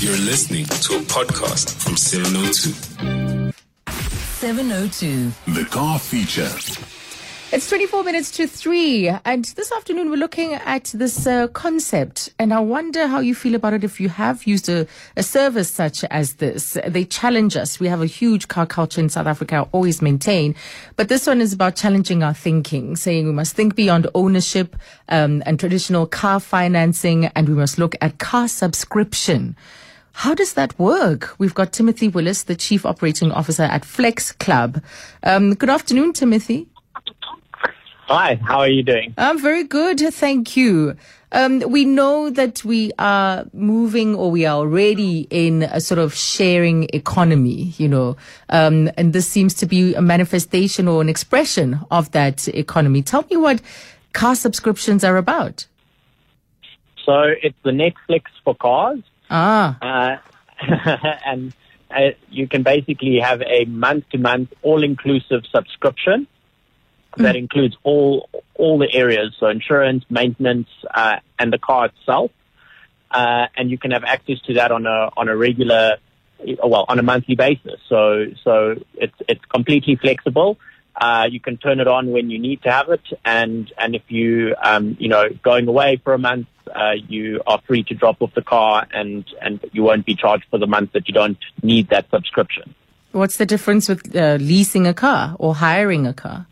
You're listening to a podcast from 702. 702. The car feature. It's 24 minutes to 3, and this afternoon we're looking at this uh, concept, and I wonder how you feel about it if you have used a, a service such as this. They challenge us. We have a huge car culture in South Africa, always maintain, but this one is about challenging our thinking, saying we must think beyond ownership um, and traditional car financing, and we must look at car subscription. How does that work? We've got Timothy Willis, the Chief Operating Officer at Flex Club. Um, good afternoon, Timothy. Hi, how are you doing? I'm very good, thank you. Um, we know that we are moving or we are already in a sort of sharing economy, you know, um, and this seems to be a manifestation or an expression of that economy. Tell me what car subscriptions are about. So it's the Netflix for cars, Ah, uh, and uh, you can basically have a month-to-month, all-inclusive subscription that includes all all the areas, so insurance, maintenance, uh, and the car itself. Uh, and you can have access to that on a on a regular, well, on a monthly basis. So so it's it's completely flexible. Uh, you can turn it on when you need to have it, and and if you um, you know going away for a month, uh, you are free to drop off the car, and and you won't be charged for the month that you don't need that subscription. what's the difference with uh, leasing a car or hiring a car?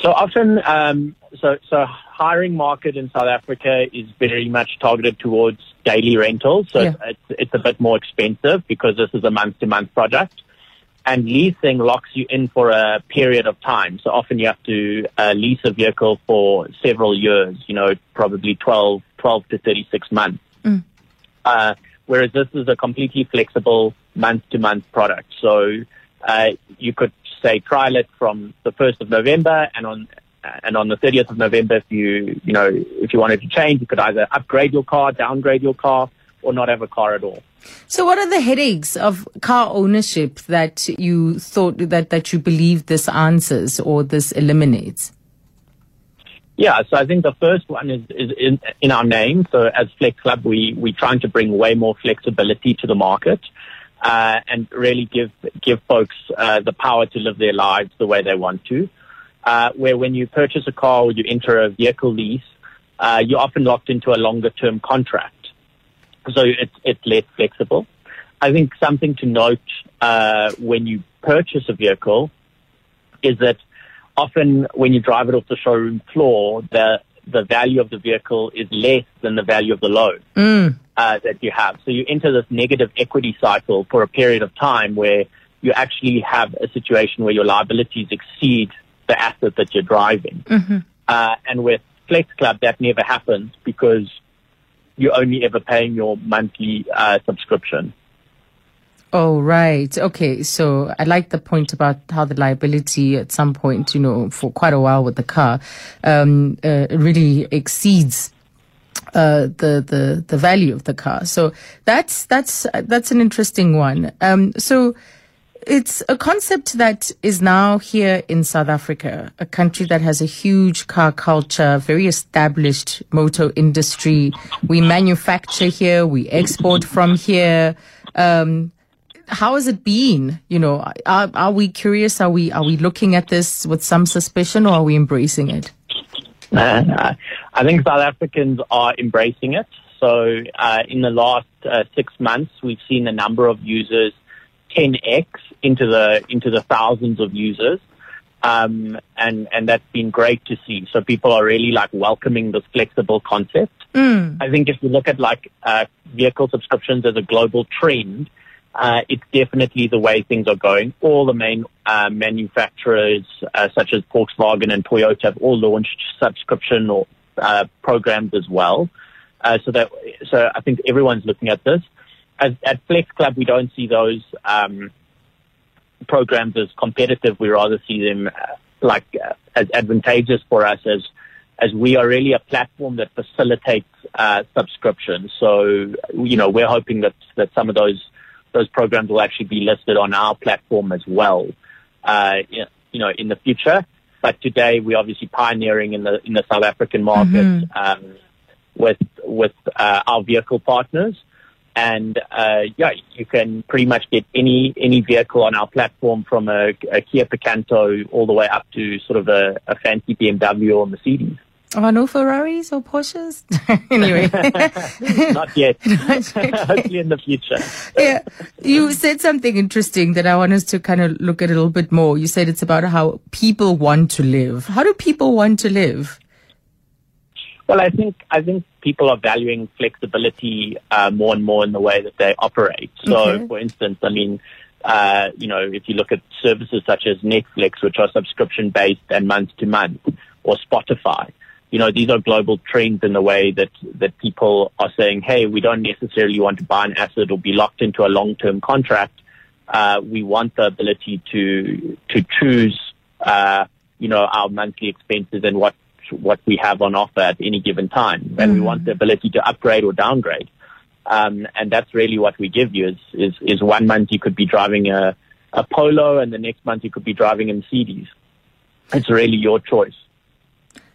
So often, um, so so hiring market in South Africa is very much targeted towards daily rentals. So Yeah. it's, it's a bit more expensive because this is a month-to-month project. And leasing locks you in for a period of time. So often you have to uh, lease a vehicle for several years, you know, probably 12, 12 to 36 months. Uh, whereas this is a completely flexible month-to-month product. So uh, you could say trial it from the 1st of November and on and on the 30th of November, if you you know if you wanted to change, you could either upgrade your car, downgrade your car, or not have a car at all. So, what are the headaches of car ownership that you thought that that you believe this answers or this eliminates? Yeah, so I think the first one is, is in, in our name. So as Flex Club, we, we're trying to bring way more flexibility to the market uh, and really give, give folks uh, the power to live their lives the way they want to. Uh, where when you purchase a car or you enter a vehicle lease, uh, you're often locked into a longer term contract. So it's, it's less flexible. I think something to note uh, when you purchase a vehicle is that often when you drive it off the showroom floor, the the value of the vehicle is less than the value of the loan uh, that you have. So you enter this negative equity cycle for a period of time where you actually have a situation where your liabilities exceed the asset that you're driving. Uh, and with Flex Club, that never happens because you're only ever paying your monthly uh, subscription. Oh, right. Okay. So I like the point about how the liability at some point, you know, for quite a while with the car, um, uh, really exceeds uh, the the the value of the car. So that's that's that's an interesting one. Um, so it's a concept that is now here in South Africa, a country that has a huge car culture, very established motor industry. We manufacture here, we export from here. Um, how has it been? You know, are, are we curious? Are we are we looking at this with some suspicion, or are we embracing it? Uh, I think South Africans are embracing it. So uh, in the last uh, six months, we've seen a number of users 10x into the into the thousands of users, um, and and that's been great to see. So people are really like welcoming this flexible concept. I think if you look at like uh, vehicle subscriptions as a global trend, uh, it's definitely the way things are going. All the main uh, manufacturers, uh, such as Volkswagen and Toyota, have all launched subscription or uh, programs as well. Uh, so that, so I think everyone's looking at this. As, at Flex Club, we don't see those um, programs as competitive. We rather see them uh, like uh, as advantageous for us as as we are really a platform that facilitates uh, subscriptions. So you know we're hoping that that some of those those programs will actually be listed on our platform as well. Uh, you know in the future. But today we're obviously pioneering in the in the South African market um, with with uh, our vehicle partners and uh, yeah, you can pretty much get any any vehicle on our platform from a, a Kia Picanto all the way up to sort of a, a fancy BMW or Mercedes. Oh, no Ferraris or Porsches? anyway. Not yet. Hopefully in the future. yeah. You said something interesting that I want us to kind of look at a little bit more. You said it's about how people want to live. How do people want to live? Well, I think I think people are valuing flexibility uh, more and more in the way that they operate. So, okay. for instance, I mean, uh, you know, if you look at services such as Netflix, which are subscription based and month to month, or Spotify, you know, these are global trends in the way that that people are saying, hey, we don't necessarily want to buy an asset or be locked into a long term contract. Uh, we want the ability to to choose, uh, you know, our monthly expenses and what what we have on offer at any given time. And mm. we want the ability to upgrade or downgrade. Um, and that's really what we give you is, is, is one month you could be driving a, a Polo and the next month you could be driving Mercedes. It's really your choice.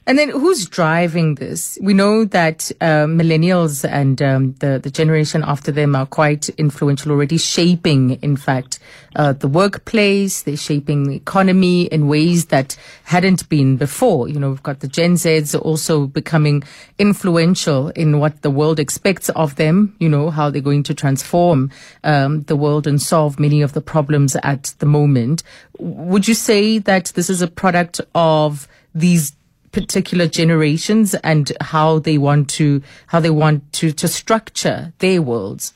And then who's driving this? We know that uh, millennials and um, the the generation after them are quite influential already, shaping, in fact, uh, the workplace. They're shaping the economy in ways that hadn't been before. You know, we've got the Gen Zs also becoming influential in what the world expects of them. You know, how they're going to transform um, the world and solve many of the problems at the moment. Would you say that this is a product of these particular generations and how they want to how they want to to structure their worlds?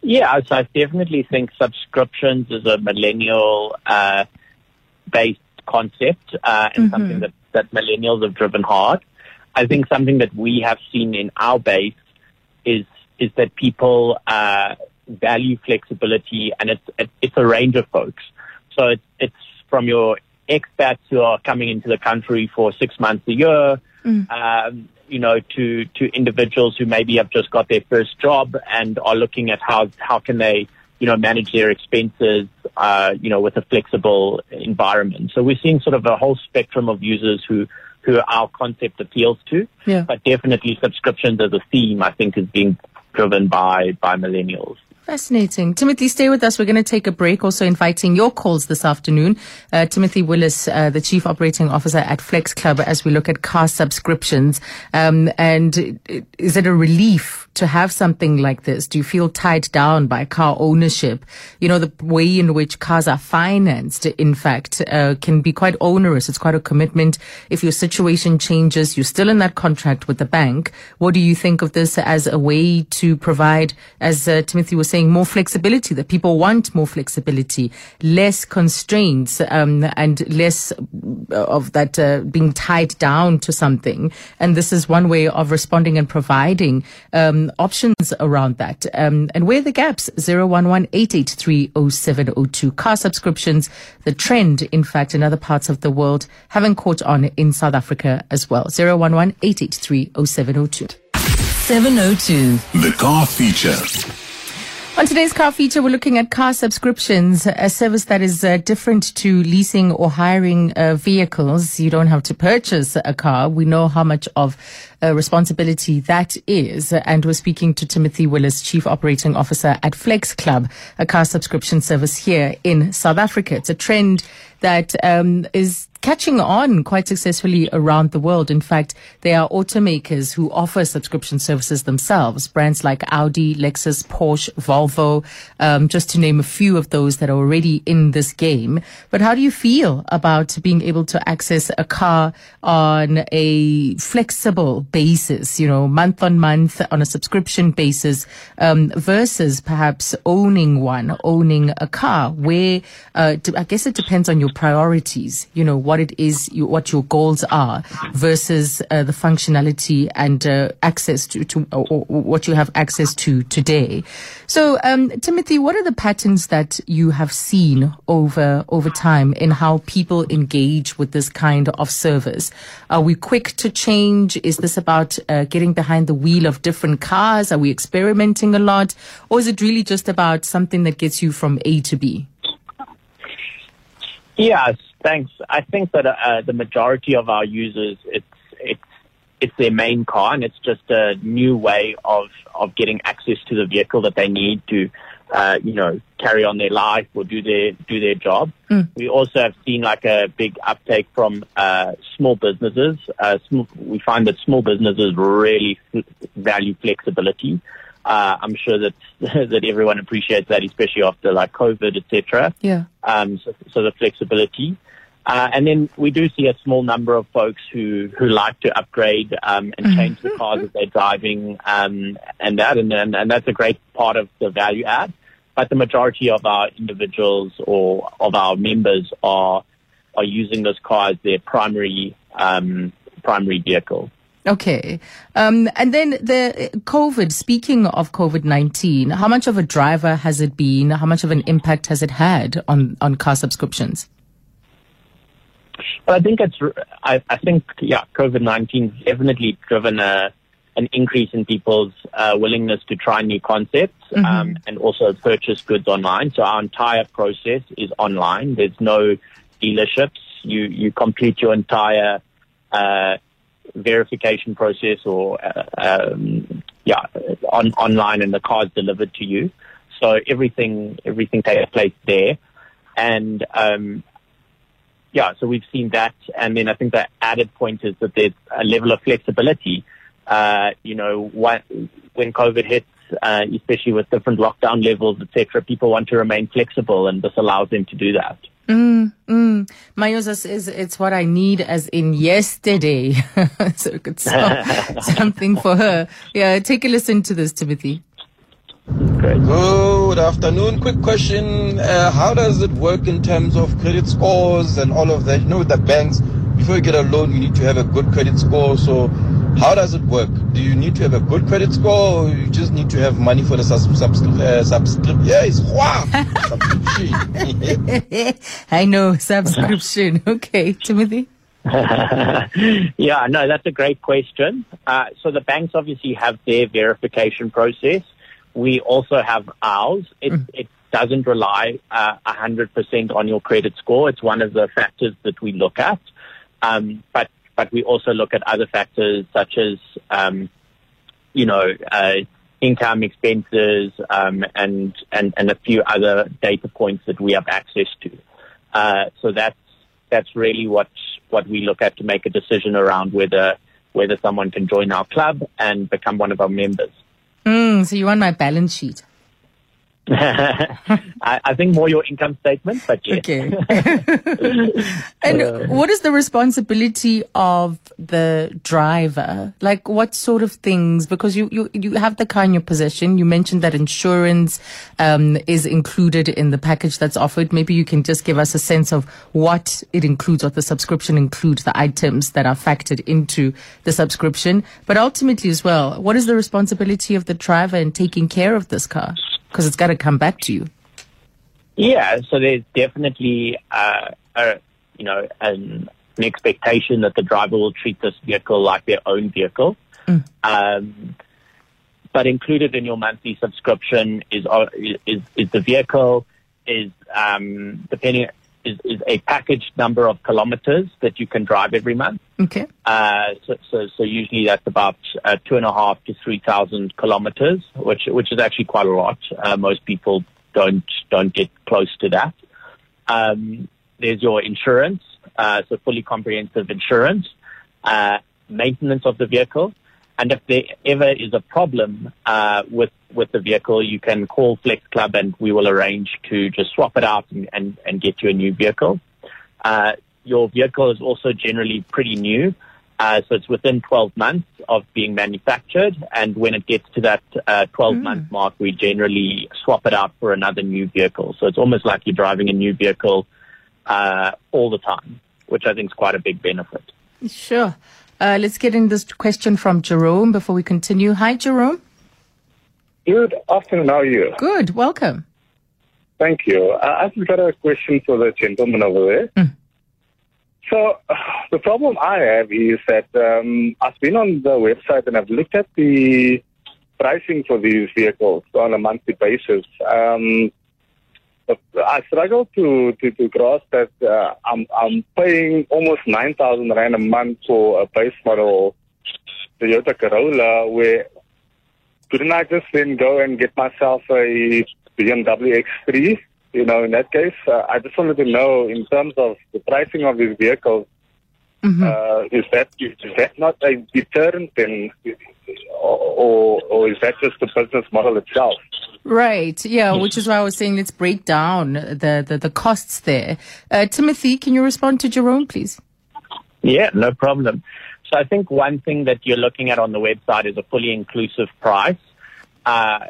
Yeah, so I definitely think subscriptions is a millennial uh, based concept uh, and mm-hmm. something that, that millennials have driven hard. I think something that we have seen in our base is is that people uh, value flexibility, and it's it's a range of folks. So it's it's from your expats who are coming into the country for six months a year, mm. um, you know, to, to individuals who maybe have just got their first job and are looking at how, how can they, you know, manage their expenses, uh, you know, with a flexible environment. So we're seeing sort of a whole spectrum of users who, who our concept appeals to. Yeah. But definitely subscriptions as a theme, I think, is being driven by, by millennials. Fascinating. Timothy, stay with us. We're going to take a break. Also inviting your calls this afternoon. Uh, Timothy Willis, uh, the Chief Operating Officer at Flex Club, as we look at car subscriptions. Um, and is it a relief to have something like this? Do you feel tied down by car ownership? You know, the way in which cars are financed, in fact, uh, can be quite onerous. It's quite a commitment. If your situation changes, you're still in that contract with the bank. What do you think of this as a way to provide, as uh, Timothy was saying, saying more flexibility, that people want more flexibility, less constraints, um, and less uh, of that uh, being tied down to something. And this is one way of responding and providing um, options around that. Um, and where are the gaps? 011 Car subscriptions, the trend, in fact, in other parts of the world, haven't caught on in South Africa as well. 011 702. 702. The car feature. On today's car feature, we're looking at car subscriptions, a service that is uh, different to leasing or hiring uh, vehicles. You don't have to purchase a car. We know how much of a responsibility that is. And we're speaking to Timothy Willis, Chief Operating Officer at Flex Club, a car subscription service here in South Africa. It's a trend that um, is catching on quite successfully around the world. In fact, there are automakers who offer subscription services themselves, brands like Audi, Lexus, Porsche, Volvo, um, just to name a few of those that are already in this game. But how do you feel about being able to access a car on a flexible basis, you know, month on month on a subscription basis, um, versus perhaps owning one, owning a car where, uh, I guess it depends on your priorities, you know, what what it is, you, what your goals are versus uh, the functionality and uh, access to, to or, or what you have access to today. So, um, Timothy, what are the patterns that you have seen over over time in how people engage with this kind of service? Are we quick to change? Is this about uh, getting behind the wheel of different cars? Are we experimenting a lot, or is it really just about something that gets you from A to B? Yes, thanks. I think that uh, the majority of our users, it's it's it's their main car and it's just a new way of, of getting access to the vehicle that they need to, uh, you know, carry on their life or do their, do their job. Mm. We also have seen like a big uptake from, uh, small businesses. Uh, sm- we find that small businesses really value flexibility. Uh, I'm sure that, that everyone appreciates that, especially after like COVID, etc. Yeah. Um, so, so the flexibility. Uh, and then we do see a small number of folks who, who like to upgrade um, and change the cars that they're driving um, and that, and, and, and that's a great part of the value add. But the majority of our individuals or of our members are are using this car as their primary um, primary vehicle. Okay. Um, and then the COVID, speaking of COVID 19, how much of a driver has it been? How much of an impact has it had on, on car subscriptions? But I think it's, I, I think, yeah, COVID 19 definitely driven a, an increase in people's uh, willingness to try new concepts um, and also purchase goods online. So our entire process is online. There's no dealerships. You, you complete your entire uh, verification process or, uh, um, yeah, on, online and the car's delivered to you. So everything, everything takes place there. And, um, yeah, so we've seen that. And then I think the added point is that there's a level of flexibility. Uh, you know, what, when COVID hits, uh, especially with different lockdown levels, etc., people want to remain flexible, and this allows them to do that. Mm, mm. Mayosa says it's what I need as in yesterday. so it's something for her. Yeah, take a listen to this, Timothy. Great. Good afternoon. Quick question. Uh, how does it work in terms of credit scores and all of that? You know, with the banks, before you get a loan, you need to have a good credit score. So, how does it work? Do you need to have a good credit score or you just need to have money for the subs- subscri- uh, subscription? Yes, wow! subscription. I know, subscription. Okay, Timothy. yeah, no, that's a great question. Uh, so the banks obviously have their verification process. We also have ours. It, it doesn't rely uh, 100% on your credit score. It's one of the factors that we look at. Um, but but we also look at other factors such as um, you know uh, income, expenses, um, and and and a few other data points that we have access to. Uh, so that's that's really what what we look at to make a decision around whether whether someone can join our club and become one of our members. Mm, so you want my balance sheet? I, I think more your income statement, but yes. Okay. and what is the responsibility of the driver? Like what sort of things? Because you, you, you have the car in your possession. You mentioned that insurance um, is included in the package that's offered. Maybe you can just give us a sense of what it includes, what the subscription includes, the items that are factored into the subscription. But ultimately as well, what is the responsibility of the driver in taking care of this car? Because it's got to come back to you. Yeah, so there's definitely uh, a you know an, an expectation that the driver will treat this vehicle like their own vehicle. Um, but included in your monthly subscription is uh, is, is the vehicle is um, depending is, is a packaged number of kilometers that you can drive every month. Okay. Uh, so, so, so usually that's about uh, two and a half to three thousand kilometers, which which is actually quite a lot. Uh, most people don't don't get close to that. Um, there's your insurance, uh, so fully comprehensive insurance, uh, maintenance of the vehicle, and if there ever is a problem uh, with with the vehicle, you can call Flex Club and we will arrange to just swap it out and, and, and get you a new vehicle. Uh, your vehicle is also generally pretty new. Uh, so it's within 12 months of being manufactured. And when it gets to that uh, 12 month mark, we generally swap it out for another new vehicle. So it's almost like you're driving a new vehicle uh, all the time, which I think is quite a big benefit. Sure. Uh, let's get in this question from Jerome before we continue. Hi, Jerome. Good afternoon. How are you? Good. Welcome. Thank you. Uh, I've got a question for the gentleman over there. So uh, the problem I have is that um, I've been on the website and I've looked at the pricing for these vehicles on a monthly basis. Um, I struggle to, to, to grasp that uh, I'm, I'm paying almost 9,000 Rand a month for a base model Toyota Corolla, where couldn't I just then go and get myself a BMW X3? You know, in that case, uh, I just wanted to know in terms of the pricing of these vehicles, uh, is that is that not a deterrent then, or, or or is that just the business model itself? Right. Yeah, which is why I was saying let's break down the, the, the costs there. Uh, Timothy, can you respond to Jerome, please? Yeah, no problem. So I think one thing that you're looking at on the website is a fully inclusive price uh,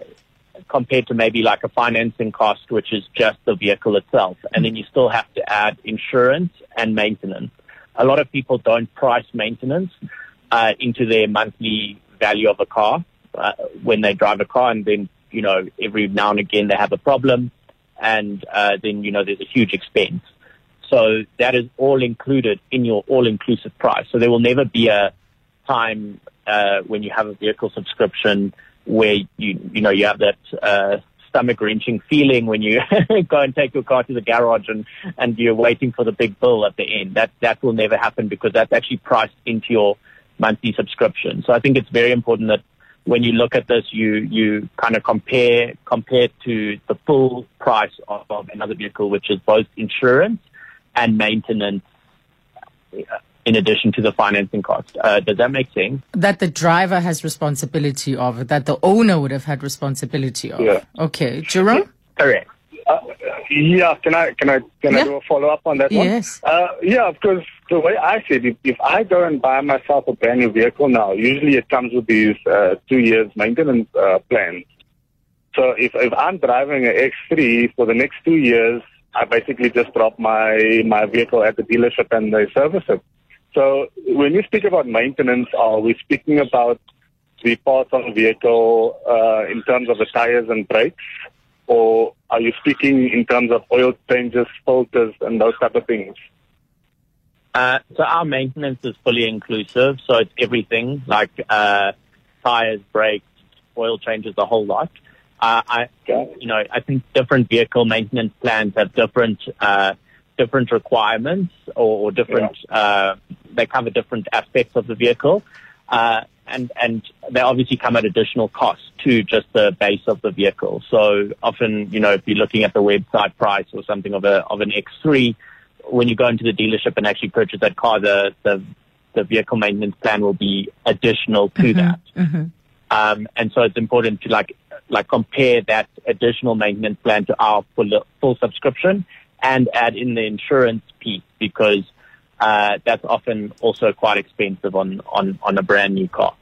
compared to maybe like a financing cost, which is just the vehicle itself. And then you still have to add insurance and maintenance. A lot of people don't price maintenance uh, into their monthly value of a car uh, when they drive a car, and then you know every now and again they have a problem, and uh, then you know there's a huge expense. So that is all included in your all-inclusive price. So there will never be a time uh, when you have a vehicle subscription where you you know you have that uh, stomach wrenching feeling when you go and take your car to the garage and and you're waiting for the big bill at the end. That that will never happen because that's actually priced into your monthly subscription. So I think it's very important that when you look at this, you you kind of compare compare to the full price of, of another vehicle, which is both insurance and maintenance uh, in addition to the financing cost. Uh, does that make sense? That the driver has responsibility of, that the owner would have had responsibility of. Yeah. Okay. Jerome? Correct. Uh, yeah, can I can I can Yeah. I do a follow up on that one? Yes. Uh, yeah, because the way I see it, if, if I go and buy myself a brand new vehicle now, usually it comes with these uh, two years maintenance uh, plans. So if if I'm driving an X3 for the next two years, I basically just drop my my vehicle at the dealership and they service it. So when you speak about maintenance, are we speaking about the parts on the vehicle uh, in terms of the tires and brakes? or are you speaking in terms of oil changes, filters, and those type of things? Uh, so our maintenance is fully inclusive. So it's everything like uh, tires, brakes, oil changes, the whole lot. Uh, I, you know, I think different vehicle maintenance plans have different uh, different requirements or, or different. Uh, they cover different aspects of the vehicle, uh, and and they obviously come at additional cost to just the base of the vehicle. So often, you know, if you're looking at the website price or something of a of an X3, when you go into the dealership and actually purchase that car, the the the vehicle maintenance plan will be additional to that. Um, and so it's important to like like compare that additional maintenance plan to our full full subscription and add in the insurance piece because uh, that's often also quite expensive on, on, on a brand new car.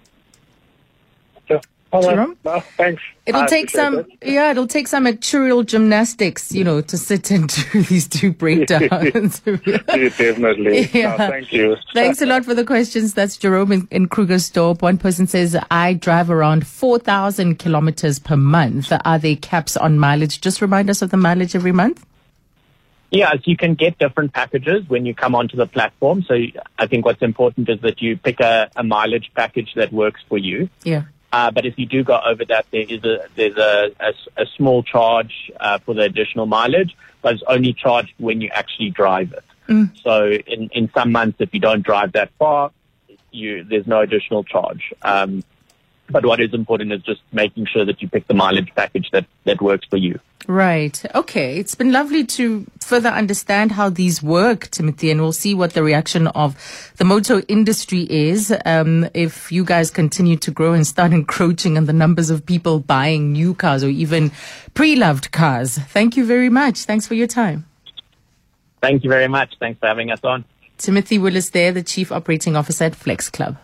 So, all right. Jerome? Well, thanks. It'll I take some, it. yeah, it'll take some actuarial gymnastics, you know, to sit and do these two breakdowns. Yeah, Definitely. Yeah. No, thank you. Thanks a lot for the questions. That's Jerome in, in Krugersdorp. One person says, I drive around 4,000 kilometers per month. Are there caps on mileage? Just remind us of the mileage every month. Yeah, so you can get different packages when you come onto the platform. So I think what's important is that you pick a, a mileage package that works for you. Yeah. Uh, but if you do go over that, there is a there's a, a, a small charge uh, for the additional mileage, but it's only charged when you actually drive it. So in, in some months, if you don't drive that far, you there's no additional charge. Um, but what is important is just making sure that you pick the mileage package that, that works for you. Right. Okay. It's been lovely to further understand how these work, Timothy, and we'll see what the reaction of the motor industry is um, if you guys continue to grow and start encroaching on the numbers of people buying new cars or even pre-loved cars. Thank you very much. Thanks for your time. Thank you very much. Thanks for having us on. Timothy Willis there, the Chief Operating Officer at Flex Club.